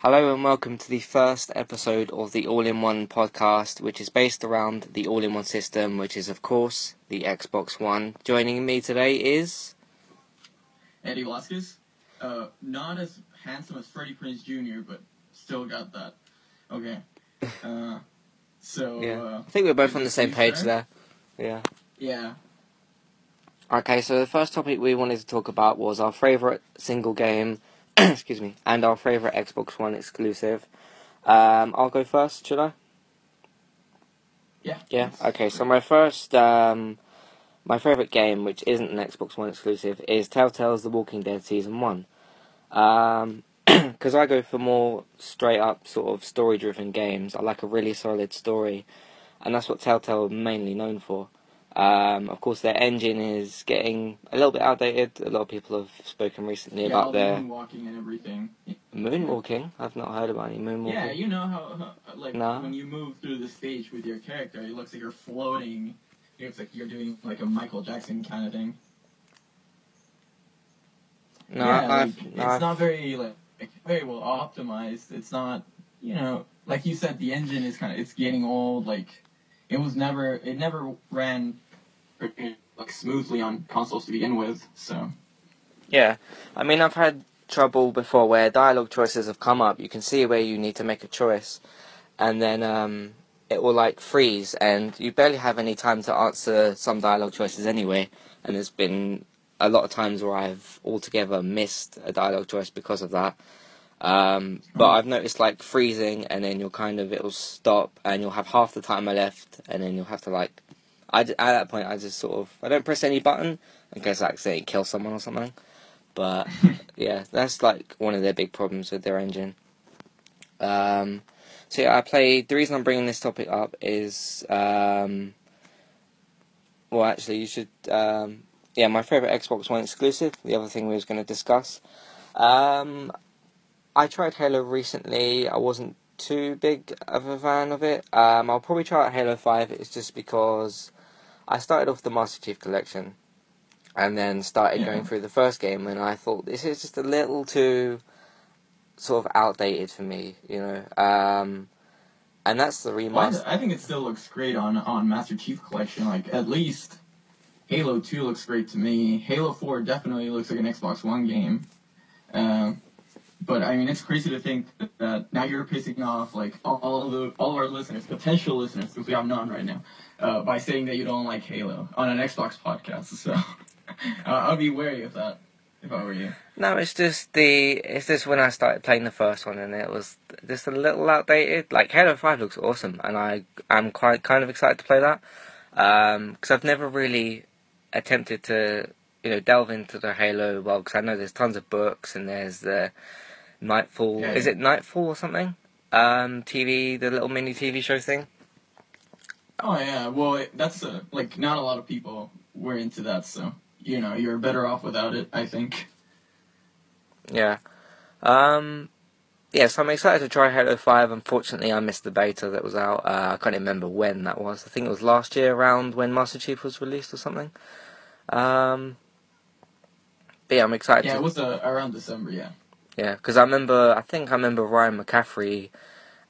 Hello and welcome to the first episode of the All in One podcast, which is based around the All in One system, which is, of course, the Xbox One. Joining me today is. Eddie Velasquez. Uh, not as handsome as Freddie Prinze Jr., but still got that. Okay. Uh, so. Yeah. Uh, I think we're both on the same page sir? there. Yeah. Yeah. Okay, so the first topic we wanted to talk about was our favourite single game, excuse me, and our favourite Xbox One exclusive. Um, I'll go first, should I? Yeah. Yeah. Okay. So my first, um, my favorite game, which isn't an Xbox One exclusive, is Telltale's The Walking Dead season one. Um, because I go for more straight up sort of story driven games. I like a really solid story, and that's what Telltale are mainly known for. Um, of course, their engine is getting a little bit outdated. A lot of people have spoken recently yeah, about their moonwalking and everything. moonwalking. I've not heard about any moonwalking. Yeah, you know how, how like No. when you move through the stage with your character, it looks like you're floating. It looks like you're doing like a Michael Jackson kind of thing. no, yeah, I've, like, no, it's I've- not very like very well optimized. It's not, you know, like you said, the engine is kind of it's getting old. Like it was never, it never ran like smoothly on consoles to begin with. So Yeah, I mean, I've had trouble before where dialogue choices have come up. You can see where you need to make a choice, and then um, it will like freeze, and you barely have any time to answer some dialogue choices anyway. And there's been a lot of times where I've altogether missed a dialogue choice because of that. Um, but Oh. I've noticed like freezing, and then you'll kind of it'll stop, and you'll have half the timer left, and then you'll have to like. I at that point I just sort of I don't press any button in case I accidentally kill someone or something. But yeah, that's like one of their big problems with their engine. Um, so yeah, I played. The reason I'm bringing this topic up is, um, well, actually, you should. Um, yeah, my favorite Xbox One exclusive. The other thing we was going to discuss. Um, I tried Halo recently. I wasn't too big of a fan of it. Um, I'll probably try out Halo Five. It's just because I started off the Master Chief Collection and then started Yeah. going through the first game, and I thought this is just a little too sort of outdated for me, you know. Um, and that's the Well, remaster. I think it still looks great on on Master Chief Collection. Like at least Halo Two looks great to me. Halo Four definitely looks like an Xbox One game. Um, but I mean, it's crazy to think that now you're pissing off like all the all of our listeners, potential listeners, because we have none right now, uh, by saying that you don't like Halo on an Xbox podcast. So uh, I'd be wary of that if I were you. No, it's just the it's just when I started playing the first one, and it was just a little outdated. Like Halo Five looks awesome, and I I'm quite kind of excited to play that because I've never really attempted to you know delve into the Halo world because I know there's tons of books and there's the Nightfall. Yeah. Is it Nightfall or something? Um, TV, the little mini TV show thing. Oh yeah, well it, that's uh, like not a lot of people were into that, so you know you're better off without it. I think. Yeah. Um, yeah, so I'm excited to try Halo 5. Unfortunately, I missed the beta that was out. Uh, I can't remember when that was. I think it was last year around when Master Chief was released or something. Um, but yeah, I'm excited Yeah, to. it was uh, around December. Yeah. Yeah, because I remember, I think I remember Ryan McCaffrey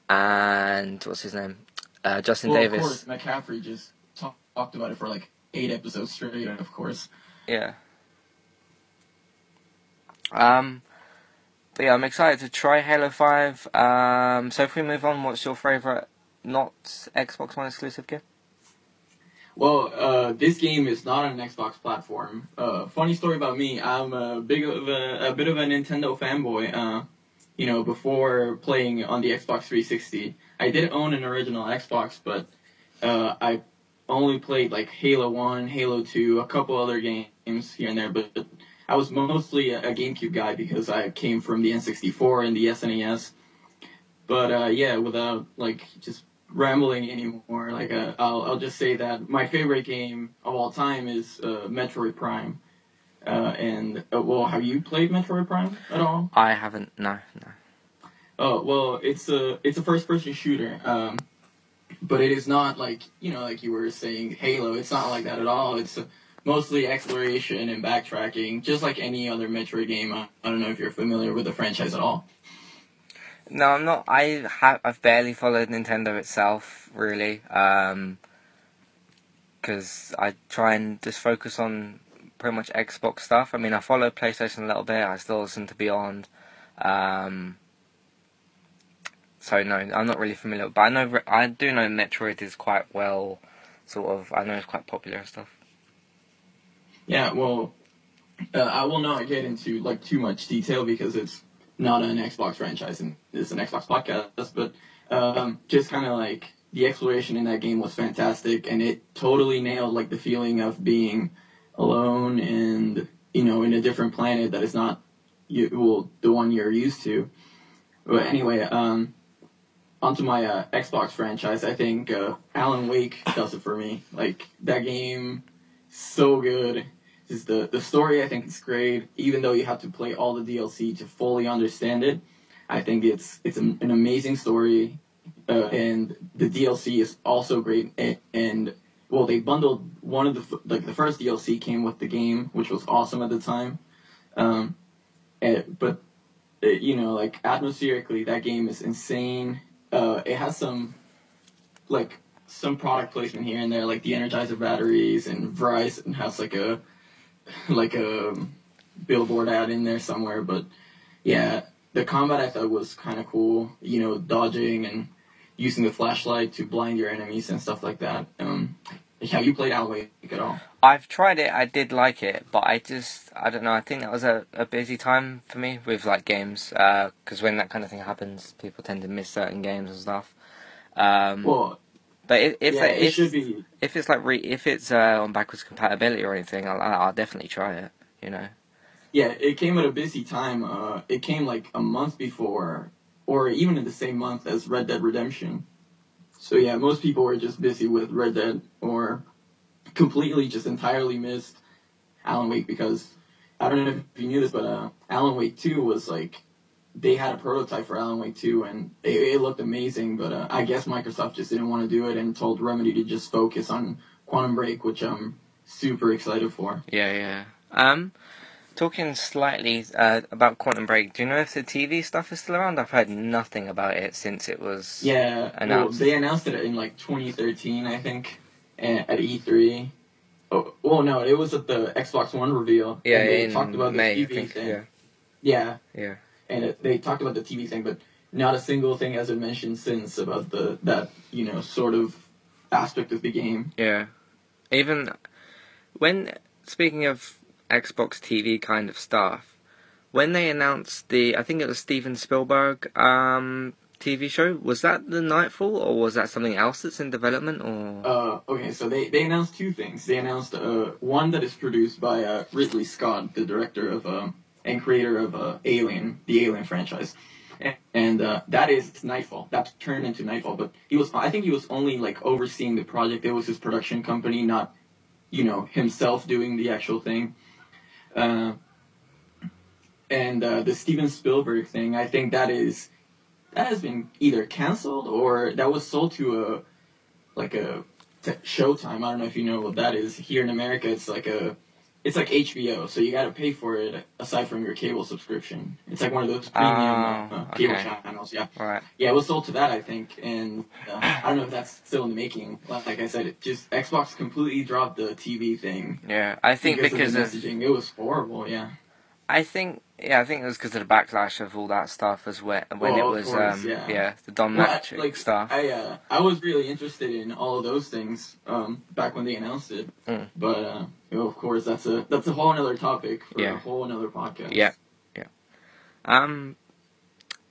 and, what's his name? Uh, Justin well, Davis. of course, McCaffrey just talk, talked about it for like eight episodes straight. Of course. Yeah. Um, but yeah, I'm excited to try Halo 5. Um, so if we move on, what's your favourite not Xbox One exclusive game? Well, uh, this game is not on an Xbox platform. Uh, funny story about me: I'm a big of a, a bit of a Nintendo fanboy. Uh, you know, before playing on the Xbox 360, I did own an original Xbox, but uh, I only played like Halo One, Halo Two, a couple other games here and there. But I was mostly a, GameCube guy because I came from the N64 and the SNES. But uh, yeah, without like just rambling anymore. Like, uh, I'll I'll just say that my favorite game of all time is uh, Metroid Prime. Uh, and uh, well, have you played Metroid Prime at all? I haven't, no, no. Oh well, it's a it's a first person shooter. Um, but it is not like you know, like you were saying, Halo. It's not like that at all. It's uh mostly exploration and backtracking, just like any other Metroid game. I, I don't know if you're familiar with the franchise at all. No, I'm not. I have. I've barely followed Nintendo itself, really, because I try and just focus on pretty much Xbox stuff. I mean, I follow PlayStation a little bit. I still listen to Beyond. Um, so no, I'm not really familiar. But I know I do know Metroid is quite well, sort of. I know it's quite popular and stuff. Yeah, well, uh, I will not get into like too much detail because it's not an Xbox franchise and it's an Xbox podcast. But um, just kind of like the exploration in that game was fantastic, and it totally nailed like the feeling of being alone and you know in a different planet that is not you well the one you're used to. But anyway, um, onto my uh, Xbox franchise. I think uh, Alan Wake does it for me. Like that game, so good. Just the the story. I think it's great. Even though you have to play all the DLC to fully understand it, I think it's it's an, an amazing story. Uh, and the DLC is also great. And, and well, they bundled one of the like the first DLC came with the game, which was awesome at the time. Um, and, but it, you know, like atmospherically, that game is insane. Uh, it has some like some product placement here and there, like the Energizer batteries, and Verizon has like a like a billboard ad in there somewhere. But yeah, the combat I thought was kind of cool. You know, dodging and using the flashlight to blind your enemies and stuff like that. Um, have you played Alan Wake at all? I've tried it. I did like it, but I just I don't know. I think that was a, a busy time for me with like games because uh, when that kind of thing happens, people tend to miss certain games and stuff. Um, well, but if if, yeah, if, it should be. if it's like re, if it's uh, on backwards compatibility or anything, I'll, I'll definitely try it. You know. Yeah, it came at a busy time. Uh, it came like a month before, or even in the same month as Red Dead Redemption. So yeah, most people were just busy with Red Dead or completely just entirely missed Alan Wake because I don't know if you knew this, but uh, Alan Wake 2 was like they had a prototype for Alan Wake 2 and it, it looked amazing, but uh, I guess Microsoft just didn't want to do it and told Remedy to just focus on Quantum Break, which I'm super excited for. Yeah, yeah. Um, talking slightly uh, about Quantum Break, do you know if the TV stuff is still around? I've heard nothing about it since it was Yeah, announced. well, they announced it in like 2013, I think, at E3. Oh, well, no, it was at the Xbox One reveal. yeah, and they in talked about the May, I TV think. thing. Yeah, yeah, yeah. And it, they talked about the TV thing, but not a single thing has been mentioned since about the that you know sort of aspect of the game. Yeah. Even when speaking of Xbox TV kind of stuff, when they announced the I think it was Steven Spielberg um TV show, was that the Nightfall or was that something else that's in development or Uh, okay, so they, they announced two things. They announced uh, one that is produced by uh, Ridley Scott, the director of uh, and creator of uh, Alien, the Alien franchise, and, uh, that is Nightfall. That's turned into Nightfall. But he was, I think, he was only like overseeing the project. It was his production company, not, you know, himself doing the actual thing. Uh, and uh, the Steven Spielberg thing, I think that is that has been either canceled or that was sold to a like a Showtime. I don't know if you know what that is. Here in America, it's like a it's like HBO, so you got to pay for it aside from your cable subscription. It's like one of those premium Oh, uh, cable okay. channels. Yeah, right? yeah, it was sold to that, I think, and uh, I don't know if that's still in the making. Like like I said, it just Xbox completely dropped the TV thing Yeah, I think because of of, messaging. It was horrible. Yeah. I think yeah, I think it was because of the backlash of all that stuff as when when it was course, um yeah. the Don Well, Mattrick like, stuff. I uh, I was really interested in all of those things um, back when they announced it, Mm. but uh, you know, of course that's a that's a whole another topic for Yeah. a whole another podcast. Yeah. Um,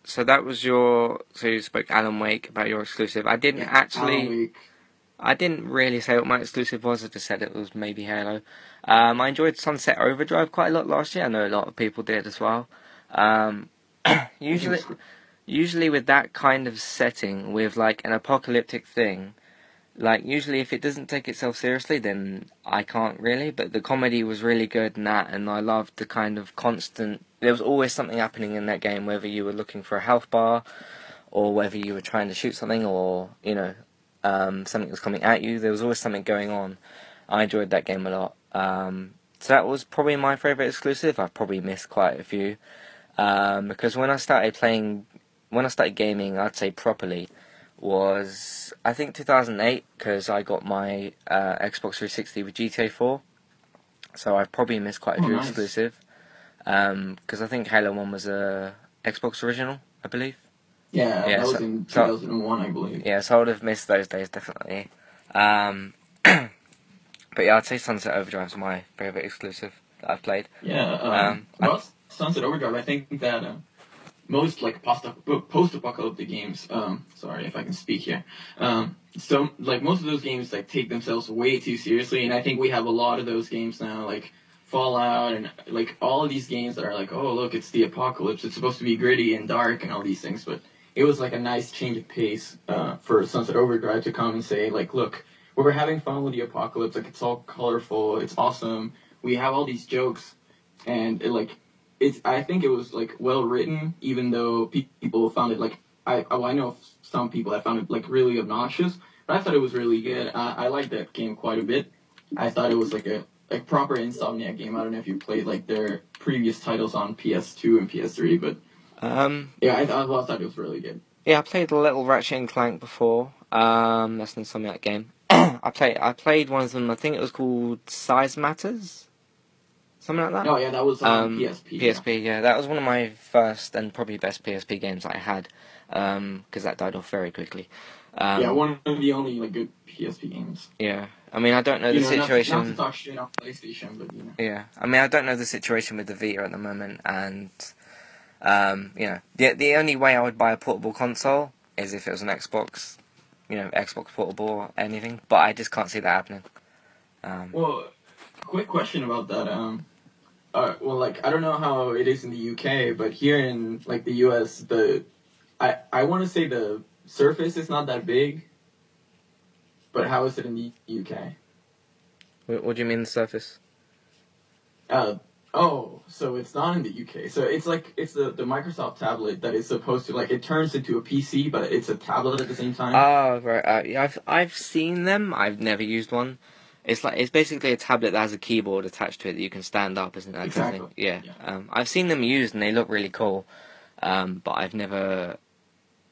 so that was your. So you spoke Alan Wake about your exclusive. I didn't Yeah, actually. I didn't really say what my exclusive was. I just said it was maybe Halo. Um, I enjoyed Sunset Overdrive quite a lot last year. I know a lot of people did as well. Um, usually, usually with that kind of setting, with like an apocalyptic thing, like usually if it doesn't take itself seriously, then I can't really. But the comedy was really good in that, and I loved the kind of constant. There was always something happening in that game, whether you were looking for a health bar, or whether you were trying to shoot something, or you know, um, something was coming at you. There was always something going on. I enjoyed that game a lot. Um, so that was probably my favourite exclusive. I've probably missed quite a few. Um, because when I started playing when I started gaming, I'd say properly, was I think 2008 because I got my uh, Xbox 360 with GTA 4. So I've probably missed quite a Oh, few nice. exclusive. Because I think Halo 1 was a Xbox original, I believe. Yeah, Yeah, that was so- in so- 2001, I believe. Yeah, so I would have missed those days definitely. Um, but yeah, I'd say Sunset Overdrive's my favorite exclusive that I've played. Yeah. Um, Um, Sunset Overdrive, I think that uh, most like post post-apocalyptic games. Um, sorry if I can speak here. Um, so like most of those games like take themselves way too seriously, and I think we have a lot of those games now, like Fallout and like all of these games that are like, oh look, it's the apocalypse. It's supposed to be gritty and dark and all these things, but it was like a nice change of pace uh, for Sunset Overdrive to come and say like, look, we're having fun with the apocalypse. Like it's all colorful. It's awesome. We have all these jokes, and it, like it's. I think it was like well written, even though pe- people found it like I. Oh, I know some people that found it like really obnoxious, but I thought it was really good. I, I liked that game quite a bit. I thought it was like a like proper Insomniac game. I don't know if you played like their previous titles on PS2 and PS3, but Um, yeah, I, I thought it was really good. yeah, I played a little Ratchet and Clank before. Um, that's an Insomniac game. I played. I played one of them. I think it was called Size Matters, something like that. Oh yeah, that was on Um, PSP. PSP, yeah, that was one of my first and probably best PSP games I had, because that died off very quickly. Um, yeah, one of the only like good PSP games. yeah. I mean, I don't know you the know, not situation. Not, to talk shit on PlayStation, but you know. Yeah, I mean, I don't know the situation with the Vita at the moment, and um, you know, the the only way I would buy a portable console is if it was an Xbox, you know, Xbox portable or anything. But I just can't see that happening. Um, Well, quick question about that. Um, uh, well, like I don't know how it is in the UK, but here in like the US, the I I want to say the surface is not that big. But how is it in the UK? what, what do you mean the Surface? Uh, oh, so it's not in the UK. So it's like it's the the Microsoft tablet that is supposed to like it turns into a PC, but it's a tablet at the same time. Oh, right. Uh, yeah, I've I've seen them. I've never used one. It's like it's basically a tablet that has a keyboard attached to it that you can stand up, isn't? That kind of Exactly. Yeah. Yeah. Um, I've seen them used and they look really cool. Um, but I've never.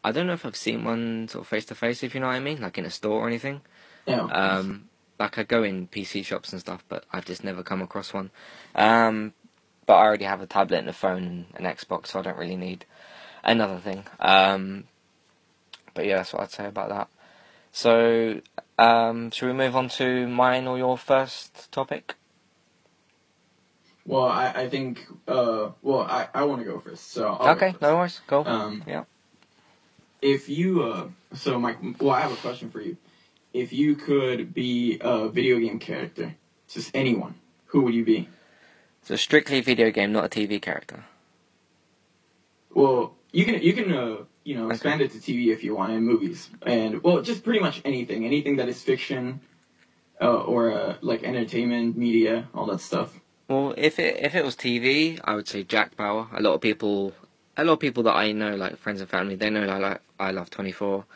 I don't know if I've seen one sort of face to face, if you know what I mean, like in a store or anything. yeah. Um, like I go in PC shops and stuff, but I've just never come across one. Um, but I already have a tablet and a phone and an Xbox, so I don't really need another thing. Um, but yeah, that's what I'd say about that. So, um, should we move on to mine or your first topic? well, I I think uh well I I want to go first. So I'll okay, first. no worries. Go. Um, Yeah. If you, uh, so my, well, I have a question for you. If you could be a video game character, just anyone, who would you be? so strictly video game, not a TV character. Well, you can, you can, uh, you know, Okay. expand it to TV if you want, and movies, and well, just pretty much anything, anything that is fiction, uh, or uh, like entertainment, media, all that stuff. Well, if it if it was TV, I would say Jack Bauer. A lot of people, a lot of people that I know, like friends and family, they know I like I love Twenty Four.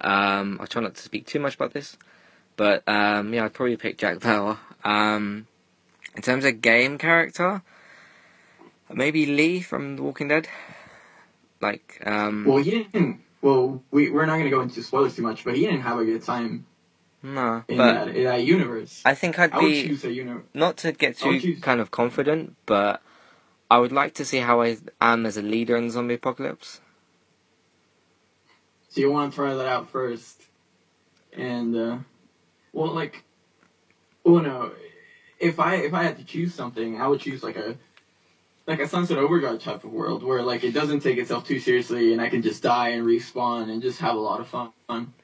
Um, I try not to speak too much about this, but um, yeah, I'd probably pick Jack Bauer. Um, in terms of game character, maybe Lee from The Walking Dead. Like, um, Well, he didn't. Well, we we're not gonna go into spoilers too much, but he didn't have a good time no, in but that in that universe. I think I'd I be choose a universe. not to get too kind of confident, but I would like to see how I am as a leader in the zombie apocalypse. So you want to try that out first, and uh, well, like, well, no, if I if I had to choose something, I would choose like a like a Sunset Overdrive type of world where like it doesn't take itself too seriously, and I can just die and respawn and just have a lot of fun.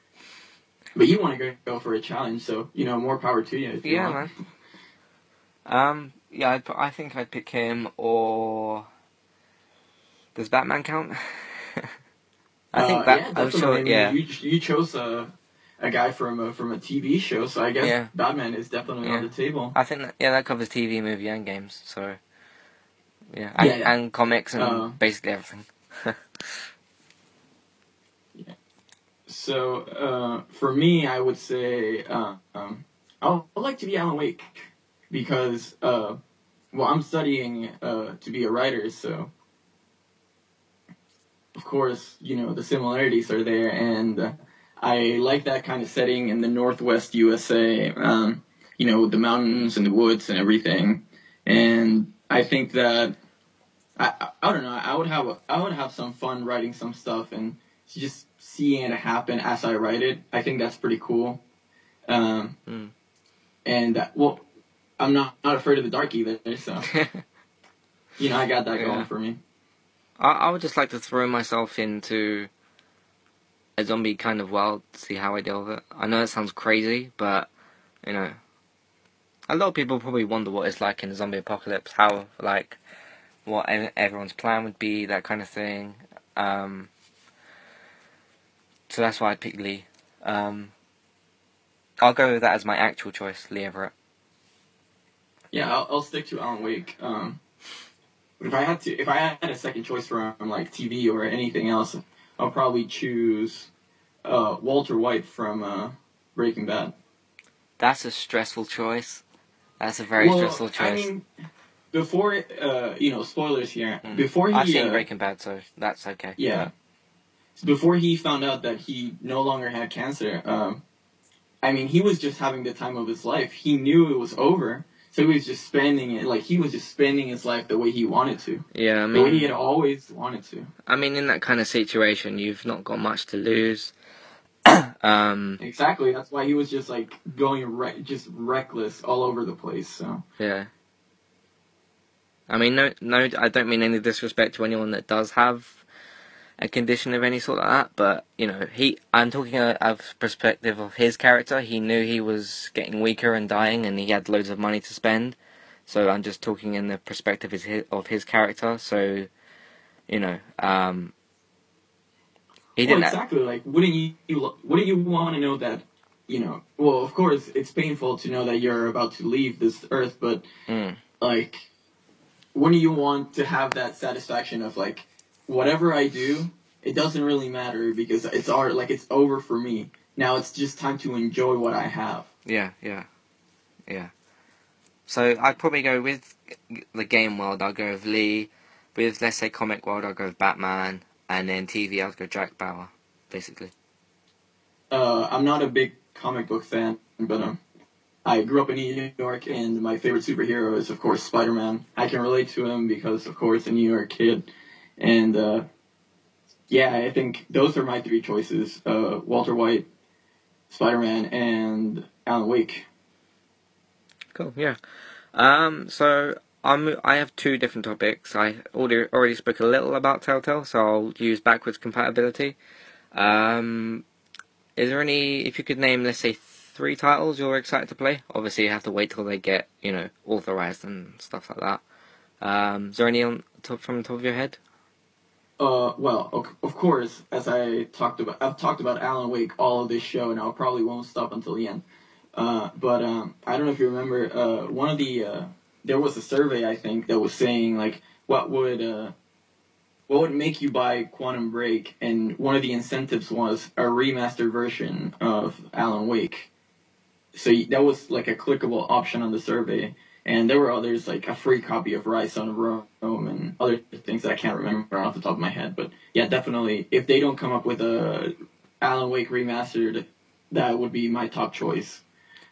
But you want to go, go for a challenge, so you know more power to you. If you Yeah, man. Um, yeah, I'd, I think I'd pick him or does Batman count? I think uh, that yeah, I'm sure. Yeah, You, you chose a a guy from a from a TV show, so I guess Yeah. Batman is definitely on the table. I think that, yeah that covers TV, movie, and games. So yeah, and, Yeah, yeah. and comics and Uh, basically everything. So uh, for me, I would say uh, um, I would like to be Alan Wake because uh, well, I'm studying uh, to be a writer, so of course, you know the similarities are there, and uh, I like that kind of setting in the Northwest USA. Um, you know, the mountains and the woods and everything, and I think that I, I, don't know. I would have a, I would have some fun writing some stuff and just seeing it happen as I write it. I think that's pretty cool. Um, Mm. And uh, well, I'm not not afraid of the dark either. So you know, I got that Yeah. going for me. I, I would just like to throw myself into a zombie kind of world, see how I deal with it. I know it sounds crazy, but you know, a lot of people probably wonder what it's like in a zombie apocalypse, how like what everyone's plan would be, that kind of thing. Um, so that's why I picked Lee. Um, I'll go with that as my actual choice, Lee Everett. Yeah, I'll, I'll stick to Alan Wake. Um, if I had to, if I had a second choice from like TV or anything else, I'll probably choose uh, Walter White from uh, Breaking Bad. That's a stressful choice. That's a very well, stressful choice. I mean, before uh, you know, spoilers here. Mm. Before he, I've seen uh, Breaking Bad, so that's okay. Yeah. Before he found out that he no longer had cancer, um, I mean, he was just having the time of his life. He knew it was over, so he was just spending it like he was just spending his life the way he wanted to, Yeah, I the way he mean, had always wanted to. I mean, in that kind of situation, you've not got much to lose. um, Exactly. That's why he was just like going re- just reckless all over the place. So yeah. I mean, no, no, I don't mean any disrespect to anyone that does have a condition of any sort like that, but you know, he. I'm talking uh, of perspective of his character. He knew he was getting weaker and dying, and he had loads of money to spend. So I'm just talking in the perspective of his, of his character. So, you know, um, he well, didn't. exactly. Like, wouldn't you, you wouldn't you want to know that? You know, well, of course, it's painful to know that you're about to leave this earth, but Mm. like wouldn't you want to have that satisfaction of like whatever I do, it doesn't really matter because it's art like it's over for me. Now it's just time to enjoy what I have. Yeah, yeah, yeah. So I'd probably go with the game world. I'll go with Lee. With let's say comic world, I'll go with Batman, and then TV, I'll go Jack Bauer, basically. Uh, I'm not a big comic book fan, but um, I grew up in New York, and my favorite superhero is of course Spider-Man. I can relate to him because, of course, a New York kid, and uh, yeah, I think those are my three choices: uh, Walter White, Spider-Man, and Alan Wake. Cool. Yeah. Um. So I'm. I have two different topics. I already already spoke a little about Telltale, so I'll use backwards compatibility. Um. Is there any? If you could name, let's say, three titles you're excited to play. Obviously, you have to wait till they get you know authorized and stuff like that. Um. Is there any on top from the top of your head? Uh, well, of, course, as I talked about, I've talked about Alan Wake all of this show, and I probably won't stop until the end. Uh, but um, I don't know if you remember, uh, one of the uh, there was a survey I think that was saying like what would uh, what would make you buy Quantum Break, and one of the incentives was a remastered version of Alan Wake. So that was like a clickable option on the survey, and there were others like a free copy of Ryse on Rome and other things that I can't remember off the top of my head. But yeah, definitely, if they don't come up with a Alan Wake remastered, that would be my top choice.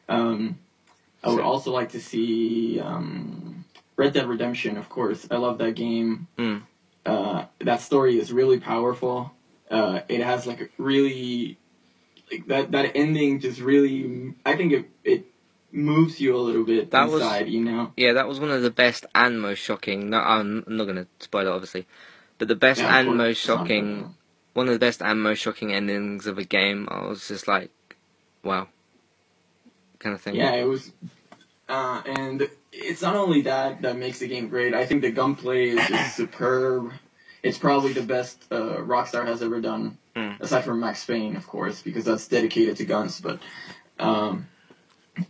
Um, I would also like to see um, Red Dead Redemption. Of course, I love that game. Mm. Uh, that story is really powerful. Uh, it has like a really like that that ending just really. I think it it moves you a little bit That was- you know. Yeah, that was one of the best and most shocking. No, I'm not going to spoil it, obviously, but the best Yeah, and most shocking, one of the best and most shocking endings of a game. I was just like, wow, kind of thing. Yeah, it was. Uh, and it's not only that that makes the game great. I think the gunplay is just superb. It's probably the best uh, Rockstar has ever done, Mm. aside from Max Payne, of course, because that's dedicated to guns. But um,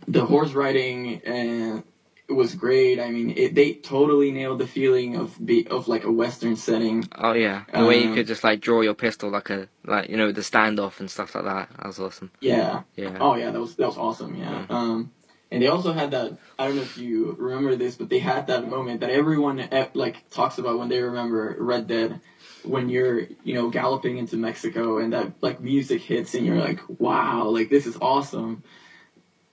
the horse riding uh, it was great. I mean, it, they totally nailed the feeling of be, of like a western setting. Oh yeah, the way you Um, could just like draw your pistol like a like you know the standoff and stuff like that. That was awesome. Yeah. Yeah. Oh yeah, that was that was awesome. Yeah. Mhm. Um, And they also had that. I don't know if you remember this, but they had that moment that everyone eh, like talks about when they remember Red Dead, when you're you know galloping into Mexico and that like music hits and you're like, wow, like this is awesome.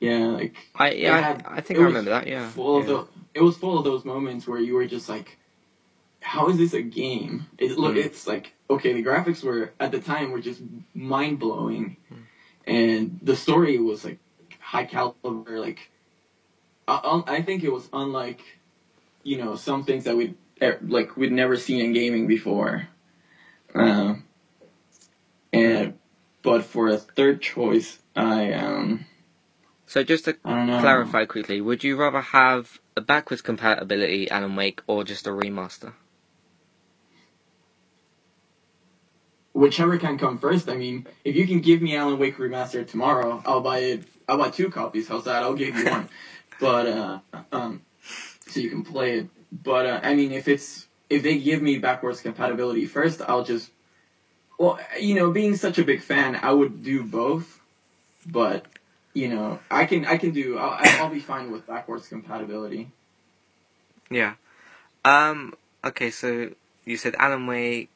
Yeah, like I yeah, had- I, I think I remember that. Yeah. full of the, it was full of those moments where you were just like, how is this a game? It look, Mm. it's like okay, the graphics were at the time were just mind blowing, Mm. and the story was like high caliber. Like, I, I think it was unlike, you know, some things that we would like we'd never seen in gaming before. Uh, and but for a third choice, I um So just to I don't know. clarify quickly, would you rather have a backwards compatibility Alan Wake or just a remaster? whichever can come first. I mean, if you can give me Alan Wake remastered tomorrow, I'll buy it. I'll buy two copies. How's that? I'll give you one. but uh, um, so you can play it. But uh, I mean, if it's if they give me backwards compatibility first, I'll just. Well, you know, being such a big fan, I would do both. But you know, I can I can do. I'll, I'll be fine with backwards compatibility. Yeah. Um. Okay. So you said Alan Wake.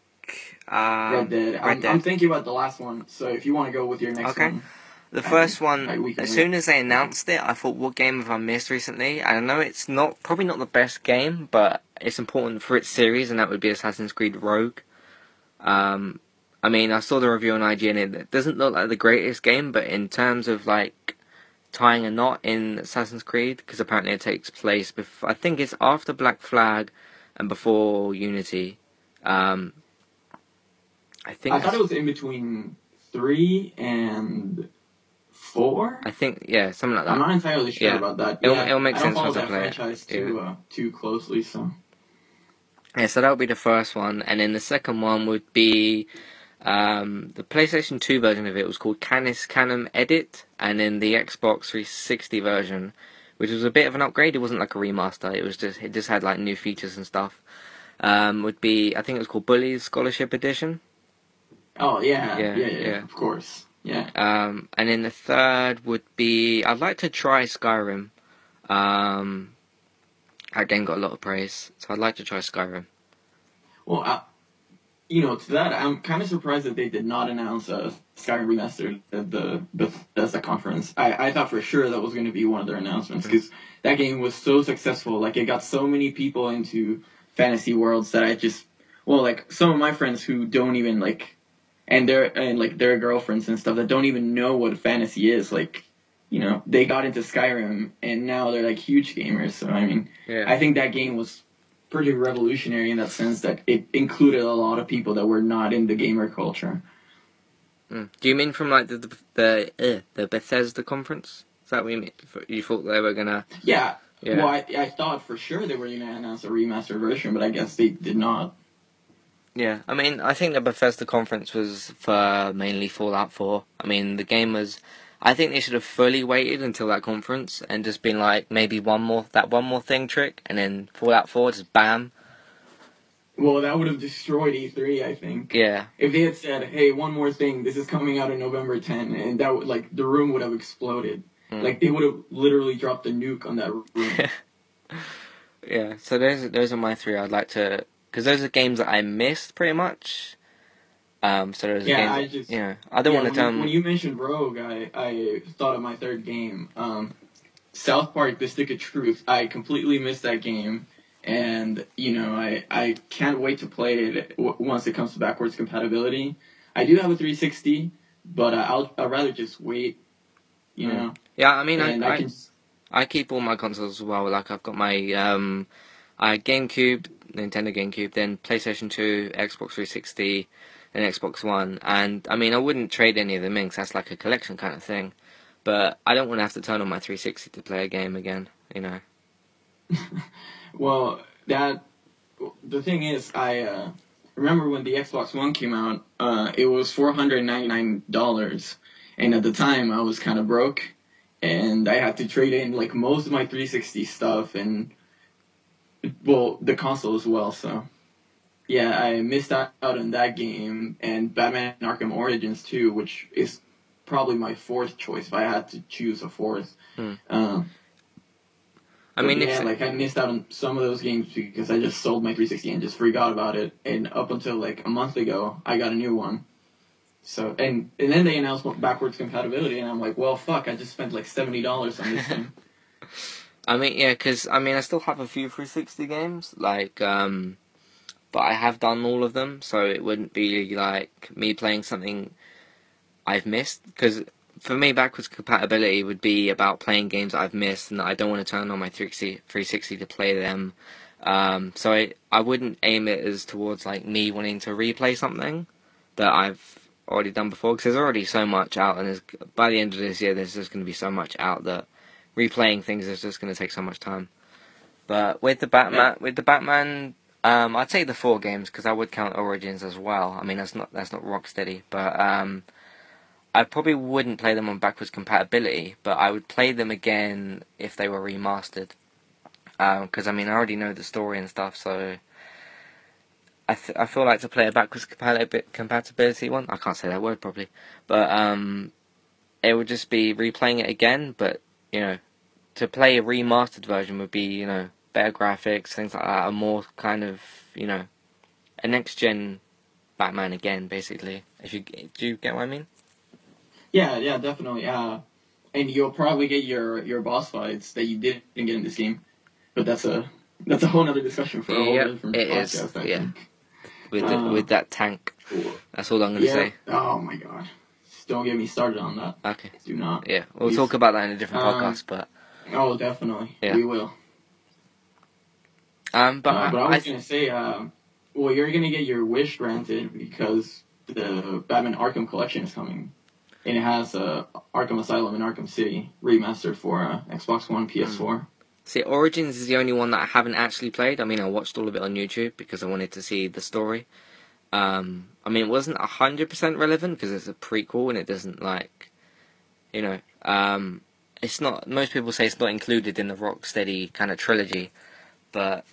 Um, Red Dead. Red I'm, Dead. I'm thinking about the last one. So if you want to go with your next Okay. one, The first one, as soon as they announced it, I thought, what game have I missed recently? I know it's not probably not the best game, but it's important for its series, and that would be Assassin's Creed Rogue. Um, I mean, I saw the review on IGN, and it doesn't look like the greatest game, but in terms of like tying a knot in Assassin's Creed, because apparently it takes place before, I think it's after Black Flag and before Unity. Um, I think I thought it was in between three and four. I think yeah, something like that. I'm not entirely sure Yeah. about that. It'll- yeah, it'll make I don't sense follow once I that play it. franchise too uh, too closely, so Yeah, so that would be the first one, and then the second one would be um, the PlayStation 2 version of it was called Canis Canem Edit, and then the Xbox 360 version, which was a bit of an upgrade. It wasn't like a remaster. It was just it just had like new features and stuff. Um, would be I think it was called Bullies Scholarship Edition. oh yeah, Yeah, yeah, yeah, yeah. of course, yeah. Um, and then the third would be I'd like to try Skyrim. Um, that game got a lot of praise, so I'd like to try Skyrim. Well, I, you know, to that, I'm kind of surprised that they did not announce uh, a Skyrim remastered at the Bethesda conference. I, I thought for sure that was going to be one of their announcements because that game was so successful. Like, it got so many people into fantasy worlds that I just, well, like some of my friends who don't even like, and their and like their girlfriends and stuff that don't even know what fantasy is, like. You know, they got into Skyrim and now they're like huge gamers. So I mean, Yeah. I think that game was pretty revolutionary in that sense that it included a lot of people that were not in the gamer culture. Mm. Do you mean from like the the the, uh, the Bethesda conference? Is that what you mean? You thought they were gonna? Yeah. Yeah. Well, I, I thought for sure they were to announce a remastered version, but I guess they did not. Yeah. I mean, I think the Bethesda conference was for mainly Fallout 4. I mean, the game was. I think they should have fully waited until that conference and just been like maybe one more that one more thing trick, and then Fallout 4 just bam. Well, that would have destroyed E3, I think. Yeah. If they had said, "Hey, one more thing, this is coming out in November 10," and that would like the room would have exploded. Mm. Like they would have literally dropped a nuke on that room. yeah. So those those are my three. I'd like to because those are games that I missed pretty much. Um. So those are Yeah. I just- yeah. I don't Yeah, want to tell. you, when you mentioned Rogue, I, I thought of my third game, um, South Park: The Stick of Truth. I completely missed that game, and you know I I can't wait to play it w- once it comes to backwards compatibility. I do have a 360, but uh, I'll I'd rather just wait. You Mm. know, Yeah. I mean, I, I, can. I keep all my consoles as well. Like I've got my um, I GameCube, Nintendo GameCube, then PlayStation Two, Xbox 360, and Xbox One. And I mean, I wouldn't trade any of them in 'cause that's like a collection kind of thing. But I don't want to have to turn on my 360 to play a game again. You know. Well, that the thing is, I uh, remember when the Xbox One came out. Uh, it was four hundred ninety nine dollars, and at the time I was kind of broke, and I had to trade in like most of my three sixty stuff and well the console as well. So yeah, I missed out on that game and Batman Arkham Origins too, which is probably my fourth choice if I had to choose a fourth. Hmm. Um, I mean, yeah, like I missed out on some of those games because I just sold my 360 and just forgot about it. And up until like a month ago, I got a new one. So and and then they announced backwards compatibility, and I'm like, well, fuck! I just spent like seventy dollars on this thing. I mean, yeah, because I mean, I still have a few 360 games, like, um, but I have done all of them, so it wouldn't be like me playing something I've missed. Because for me, backwards compatibility would be about playing games I've missed and that I don't want to turn on my 360, 360 to play them. Um, so I, I wouldn't aim it as towards like me wanting to replay something that I've already done before, because there's already so much out, and there's, by the end of this year, there's just going to be so much out that replaying things is just going to take so much time. But with the Batman, with the Batman, um, I'd say the four games because I would count Origins as well. I mean, that's not that's not Rocksteady, but um, I probably wouldn't play them on backwards compatibility, but I would play them again if they were remastered. Because I mean, I already know the story and stuff, so I th- I feel like to play a backwards compatibi- compatibility one. I can't say that word probably, but um, it would just be replaying it again. But you know, to play a remastered version would be you know better graphics, things like that, a more kind of you know a next gen Batman again, basically. If you do you get what I mean? Yeah, yeah, definitely. Uh, and you'll probably get your your boss fights that you didn't get in this game, but that's a that's a whole other discussion for a whole Yep, different it is, podcast. I yeah. think. With the, Uh, with that tank, that's all I'm gonna Yeah. say. Oh my god. Just don't get me started on that. Okay, Do not. yeah, we'll Please. talk about that in a different Um, podcast. But Oh, definitely. Yeah. We will. Um, but, Uh, but I I, was gonna say, um, well, you're gonna get your wish granted because the Batman Arkham Collection is coming, and it has uh, Arkham Asylum and Arkham City remastered for uh, Xbox One, PS4. See, Origins is the only one that I haven't actually played. I mean, I watched all of it on YouTube because I wanted to see the story. Um, I mean, it wasn't hundred percent relevant because it's a prequel and it doesn't like, you know, um, it's not. Most people say it's not included in the Rocksteady kind of trilogy, but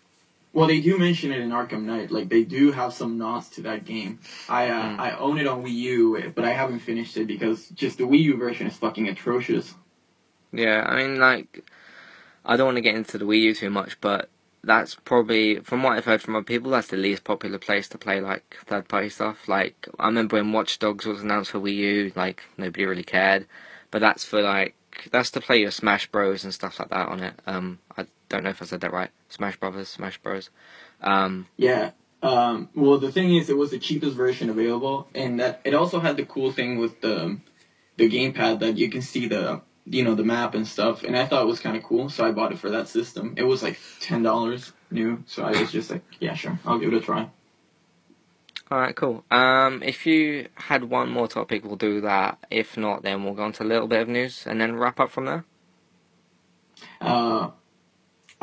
Well, they do mention it in Arkham Knight. Like they do have some nods to that game. I uh, Mm. I own it on Wii U, but I haven't finished it because just the Wii U version is fucking atrocious. yeah, I mean, like, I don't want to get into the Wii U too much, but that's probably, from what I've heard from other people, that's the least popular place to play like third party stuff. Like, I remember when Watch Dogs was announced for Wii U, like nobody really cared, but that's for like that's to play your Smash Bros and stuff like that on it. Um, I don't know if I said that right. Smash Brothers, Smash Bros. Um, Yeah. Um, well, the thing is, it was the cheapest version available, and that it also had the cool thing with the the gamepad that you can see the you know the map and stuff. And I thought it was kind of cool, so I bought it for that system. It was like ten dollars new, so I was just like, yeah, sure, I'll give it a try. all right, cool. Um, if you had one more topic, we'll do that. If not, then we'll go on to a little bit of news and then wrap up from there. Uh,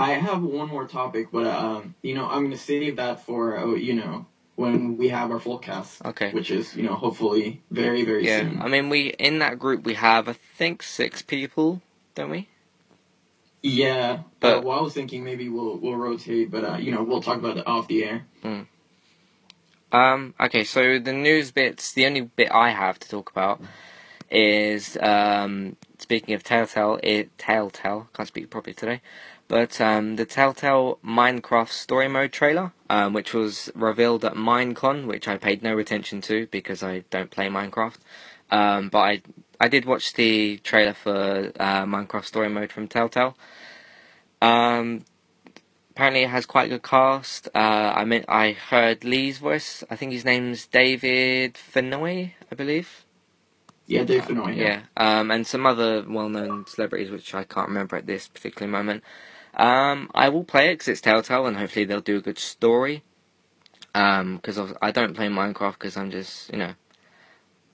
I have one more topic, but um, you know, I'm gonna save that for uh, you know when we have our full cast, Okay. which is you know hopefully very very Yeah, soon. I mean, we in that group we have I think six people, don't we? Yeah, But- uh, well, I was thinking maybe we'll we'll rotate, but uh, you know we'll talk about it off the air. Um, okay, so the news bits, the only bit I have to talk about is, um, speaking of Telltale, it, Telltale, can't speak properly today, but, um, the Telltale Minecraft story mode trailer, um, which was revealed at Minecon, which I paid no attention to because I don't play Minecraft, um, but I, I did watch the trailer for, uh, Minecraft story mode from Telltale. Um, apparently it has quite a good cast. Uh, I mean, I heard Lee's voice. I think his name's David Fennoy, I believe. Yeah, Dave Fennoy. Yeah. Um, and some other well-known celebrities, which I can't remember at this particular moment. Um, I will play it because it's Telltale, and hopefully they'll do a good story. Um, because I don't play Minecraft because I'm just, you know,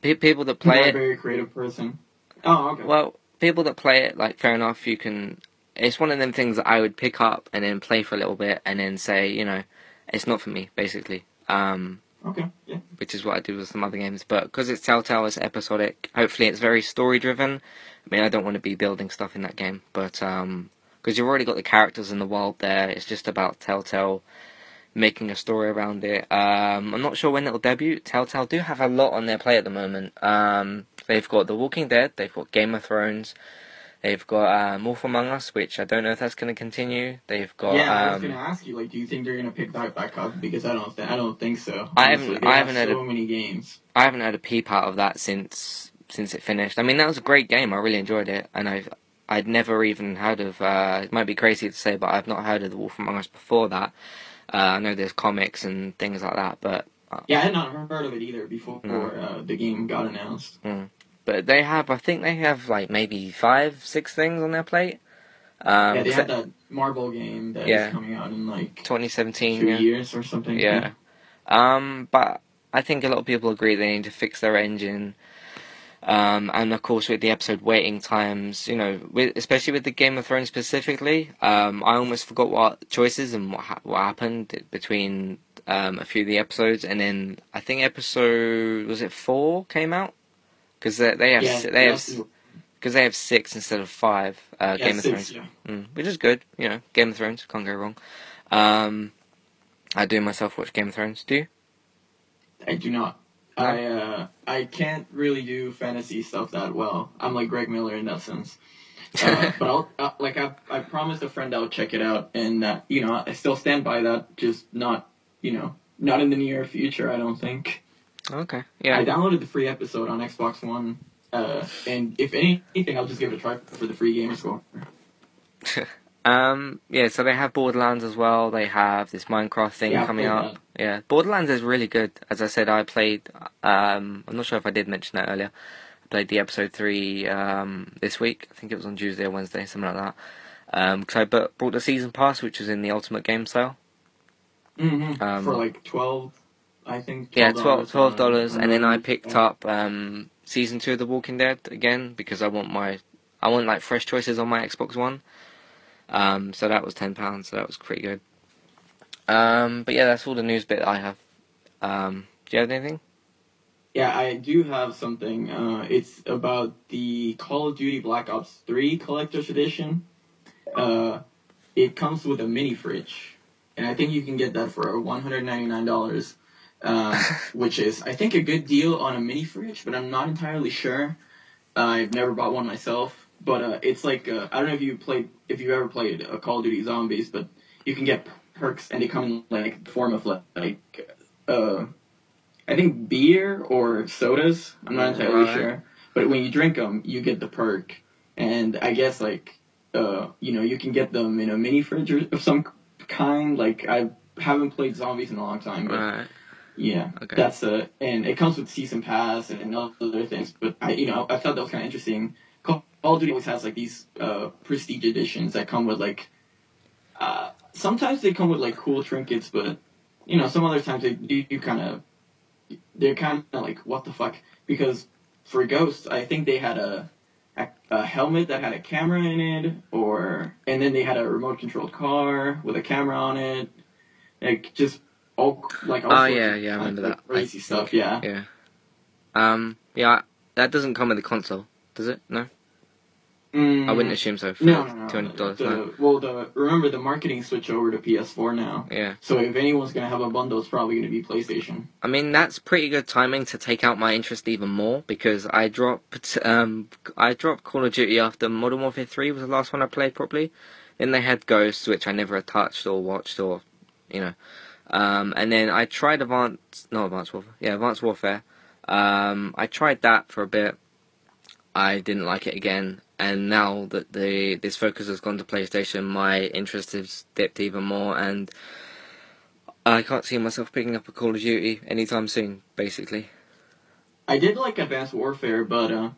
pe- people that play a it. A very creative person. Oh, okay. Well, people that play it, like, fair enough, you can. It's one of them things that I would pick up and then play for a little bit and then say, you know, it's not for me, basically. Um, okay. Yeah. which is what I do with some other games. But because it's Telltale, it's episodic. Hopefully, it's very story driven. I mean, I don't want to be building stuff in that game, but because you've already got the characters in the world there, it's just about Telltale making a story around it. Um, I'm not sure when it'll debut. Telltale do have a lot on their plate at the moment. Um, they've got The Walking Dead, they've got Game of Thrones, They've got um, Wolf Among Us, which I don't know if that's going to continue. They've got. yeah, I was um, gonna ask you, like, do you think they're gonna pick that back up? Because I don't, th- I don't think so. I Honestly, haven't- they I have haven't heard so of- many games. I haven't had a peep out of that since since it finished. I mean, that was a great game. I really enjoyed it, and I've I'd never even heard of. Uh, it might be crazy to say, but I've not heard of the Wolf Among Us before that. Uh, I know there's comics and things like that, but Yeah, I had not heard of it either before No. uh, the game got announced. but they have. I think they have like maybe five, six things on their plate. Um, yeah, they had that Marvel game that's Yeah. coming out in like 2017. two yeah. years or something. Yeah. Um, but I think a lot of people agree they need to fix their engine. Um, and of course, with the episode waiting times, you know, with, especially with the Game of Thrones specifically, um, I almost forgot what choices and what ha- what happened between um, a few of the episodes, and then I think episode was it four came out because they, they have yeah, they have because they have six instead of five uh, yeah, Game of six, Thrones, yeah. mm, which is good. You know, Game of Thrones can't go wrong. Um, I do myself watch Game of Thrones. Do you? I do not. I uh, I can't really do fantasy stuff that well. I'm like Greg Miller in that sense. Uh, but I'll uh, like I I promised a friend I'll check it out, and uh, you know I still stand by that. Just not you know not in the near future. I don't think. Okay. Yeah. I downloaded the free episode on Xbox One, uh, and if anything, I'll just give it a try for the free gamer score. Um. Yeah. So they have Borderlands as well. They have this Minecraft thing Yeah, coming up. Yeah. Borderlands is really good. As I said, I played. Um. I'm not sure if I did mention that earlier. I played the episode three um this week. I think it was on Tuesday or Wednesday, something like that. Um. Because I bought the season pass, which was in the Ultimate Game sale. Mm-hmm. Um, for like twelve, I think. Yeah, twelve twelve dollars, and then I on- picked up um season two of The Walking Dead again because I want my I want like fresh choices on my Xbox One. Um, so that was ten pounds, so that was pretty good. Um, but yeah, that's all the news bit I have. Um, do you have anything? Yeah, I do have something. Uh, it's about the Call of Duty Black Ops 3 Collector's Edition. Uh, it comes with a mini fridge, and I think you can get that for $199, um, which is, I think, a good deal on a mini fridge, but I'm not entirely sure. I've never bought one myself, but uh, it's like, uh, I don't know if you played, if you ever played uh, Call of Duty Zombies, but you can get perks, and they come in like the form of like, uh, I think beer or sodas. I'm not entirely Right. sure. But when you drink them, you get the perk. And I guess like, uh, you know, you can get them in a mini fridge or of some kind. Like I haven't played zombies in a long time, but Right. yeah, Okay. that's uh and it comes with season pass and other things. But I, you know, I thought that was kind of interesting. Call of Duty always has like these uh prestige editions that come with like, uh, sometimes they come with like cool trinkets, but you know, some other times they do you kind of they're kind of like what the fuck because for Ghost, I think they had a, a a helmet that had a camera in it, or and then they had a remote controlled car with a camera on it, like just all like all Oh yeah, yeah, I remember that. I crazy stuff. think. Yeah, Yeah. Um. Yeah. That doesn't come with the console, does it? No. Mm, I wouldn't assume so. No, no, no. Two hundred dollars. No. Well, the remember the marketing switch over to PS4 now. Yeah. So if anyone's gonna have a bundle, it's probably gonna be PlayStation. I mean, that's pretty good timing to take out my interest even more because I dropped um I dropped Call of Duty after Modern Warfare 3 was the last one I played properly. Then they had Ghosts, which I never touched or watched or, you know. Um, and then I tried Advanced, no Advanced Warfare, yeah, Advanced Warfare. Um, I tried that for a bit. I didn't like it again, and now that the this focus has gone to PlayStation, my interest has dipped even more, and I can't see myself picking up a Call of Duty anytime soon. Basically, I did like Advanced Warfare, but uh,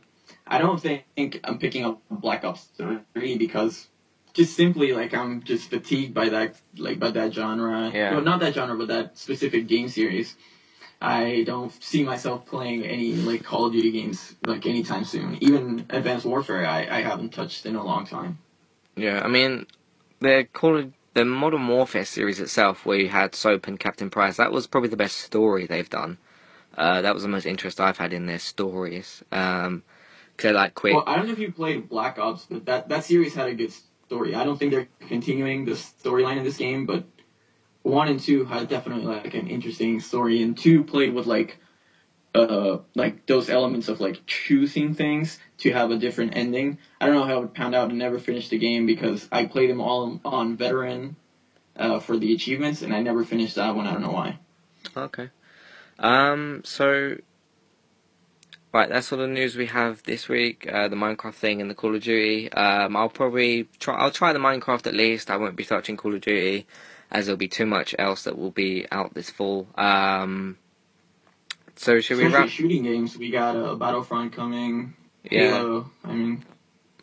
I don't think I'm picking up Black Ops 3 because just simply like I'm just fatigued by that like by that genre. Yeah. No, not that genre, but that specific game series. I don't see myself playing any like Call of Duty games like anytime soon. Even Advanced Warfare, I, I haven't touched in a long time. yeah. I mean, the Call of the Modern Warfare series itself, where you had Soap and Captain Price, that was probably the best story they've done. Uh, that was the most interest I've had in their stories. Um, 'cause they're like quick. Well, I don't know if you played Black Ops, but that that series had a good story. I don't think they're continuing the storyline in this game, but one and two had definitely like an interesting story, and two played with like uh, like those elements of like choosing things to have a different ending. I don't know how it would pound out and never finished the game because I played them all on veteran uh, for the achievements, and I never finished that one. I don't know why. Okay. Um. So. Right, that's all the news we have this week. Uh, the Minecraft thing and the Call of Duty. Um, I'll probably try. I'll try the Minecraft at least. I won't be touching Call of Duty, as there'll be too much else that will be out this fall. Um. So should we wrap? shooting games. We got uh, Battlefront coming. Yeah. Halo. I mean,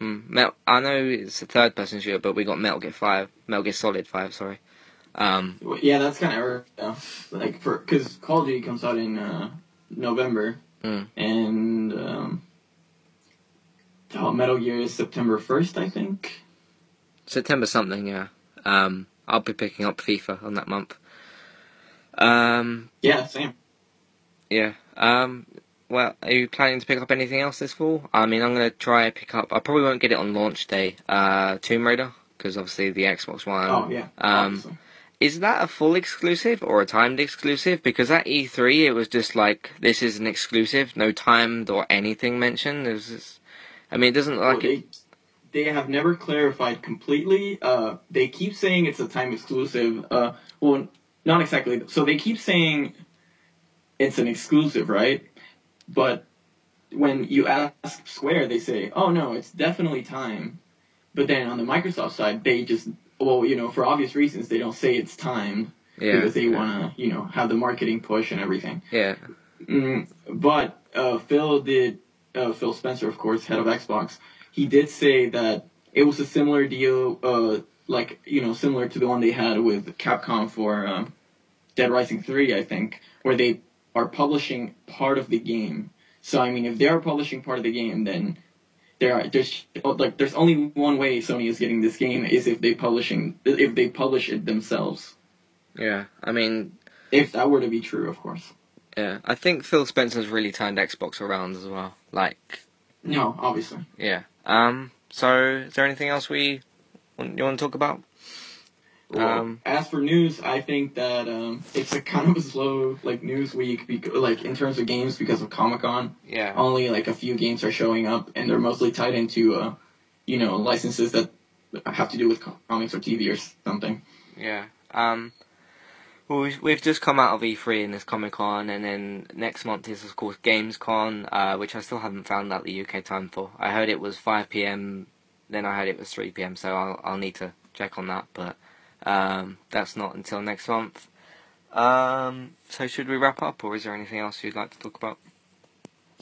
Mm, Mel- I know it's a third person shooter, but we got Metal Gear Five, Metal Gear Solid Five. Sorry. Um. yeah, that's kind of early. Like for because Call of Duty comes out in uh, November, Mm. and um, oh, Metal Gear is September first, I think. September something, yeah. Um, I'll be picking up FIFA on that month. Um, Yeah, same. yeah. Um, well, are you planning to pick up anything else this fall? I mean, I'm gonna try pick up. I probably won't get it on launch day. Uh, Tomb Raider, because obviously the Xbox One. oh yeah. um, obviously. Is that a full exclusive or a timed exclusive? Because at E3 it was just like this is an exclusive, no timed or anything mentioned. It was just, I mean, it doesn't look Well, like it. They have never clarified completely. Uh, they keep saying it's a time exclusive. Uh, well, not exactly. So they keep saying it's an exclusive, right? But when you ask Square, they say, "Oh no, it's definitely time." But then on the Microsoft side, they just well, you know, for obvious reasons, they don't say it's time Yeah, because they want to, you know, have the marketing push and everything. yeah, Mm, but uh, Phil did, uh, Phil Spencer, of course, head of Xbox, he did say that it was a similar deal, uh, like, you know, similar to the one they had with Capcom for um, Dead Rising 3, I think, where they are publishing part of the game. So, I mean, if they are publishing part of the game, then there are, there's, like, there's only one way Sony is getting this game is if they publishing, if they publish it themselves. yeah. I mean, If that were to be true, of course. yeah. I think Phil Spencer's really turned Xbox around as well. Like, No, obviously. yeah. Um. So, is there anything else we want, you want to talk about? Well, Um, as for news, I think that um, it's a kind of a slow like news week, because, like in terms of games because of Comic Con. Yeah. Only like a few games are showing up, and they're mostly tied into, uh, you know, licenses that have to do with comics or TV or something. Yeah. Um. Well, we've, we've just come out of E3 and this Comic Con, and then next month is of course Gamescom, uh, which I still haven't found out the UK time for. I heard it was 5 p.m. Then I heard it was 3 p.m. So I'll I'll need to check on that, but um, that's not until next month. Um. So should we wrap up, or is there anything else you'd like to talk about?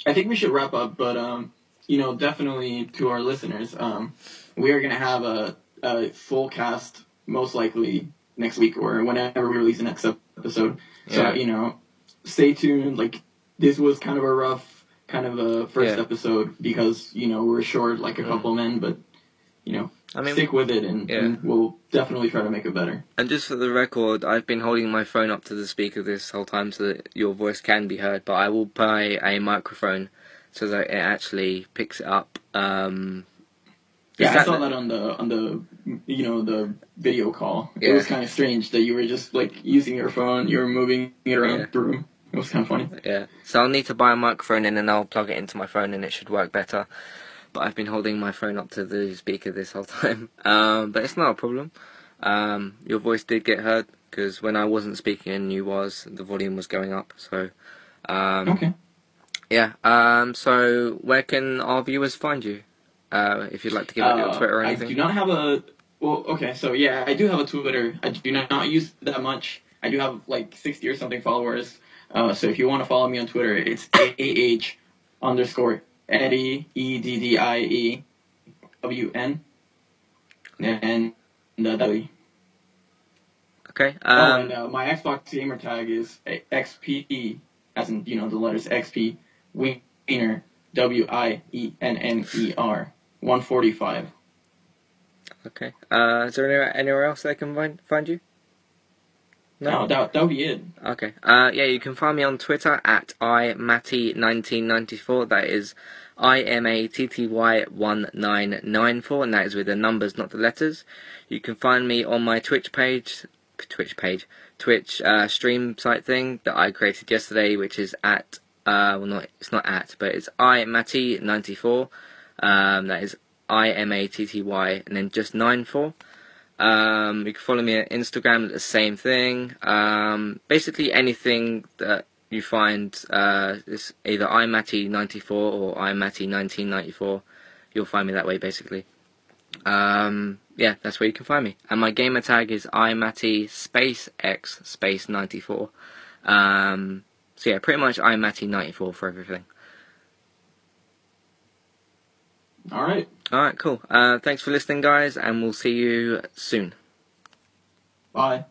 I think we should wrap up, but um, you know, definitely to our listeners, um, we are gonna have a, a full cast most likely next week or whenever we release the next episode. So Yeah. you know, stay tuned. Like this was kind of a rough kind of a first Yeah. episode because you know we're short like a Mm. couple men, but you know, I mean, stick with it and, yeah. and we'll definitely try to make it better. And just for the record, I've been holding my phone up to the speaker this whole time so that your voice can be heard, but I will buy a microphone so that it actually picks it up. Um, Yeah, I saw that on the on the you know the video call. It was kind of strange that you were just like using your phone, you were moving it around Yeah. the room. It was kind of funny. Yeah, so I'll need to buy a microphone and then I'll plug it into my phone and it should work better. But I've been holding my phone up to the speaker this whole time. Um, but it's not a problem. Um, your voice did get heard because when I wasn't speaking and you was, the volume was going up. So, um, Okay. Yeah. Um. So, where can our viewers find you? Uh, if you'd like to give out your Uh, Twitter or anything. I do not have a. Well, okay, so yeah, I do have a Twitter. I do not, use that much. I do have like sixty or something followers. Uh, so if you want to follow me on Twitter, it's ah underscore Eddie E D D I E W N and uh, W. Okay. oh, Um. and uh, my Xbox gamer tag is XPE, as in you know the letters XP Wiener W I E N N E R one forty five. okay. Uh. Is there anywhere, anywhere else they can find find you? No, that that would be it. Okay. Uh. Yeah. You can find me on Twitter at imatty1994. That is I M A T T Y one nine nine four, and that is with the numbers, not the letters. You can find me on my Twitch page, Twitch page, Twitch uh, stream site thing that I created yesterday, which is at Uh, well, not it's not at, but it's I Matty ninety four. Um, that is I M A T T Y, and then just nine four. Um, you can follow me on Instagram. The same thing. Um, basically anything that you find uh, is either iMatty94 or iMatty1994. You'll find me that way, basically. Um, yeah, that's where you can find me. And my gamer tag is iMatty space X space 94. Um, so yeah, pretty much iMatty94 for everything. All right. All right, cool. Uh, thanks for listening, guys, and we'll see you soon. Bye.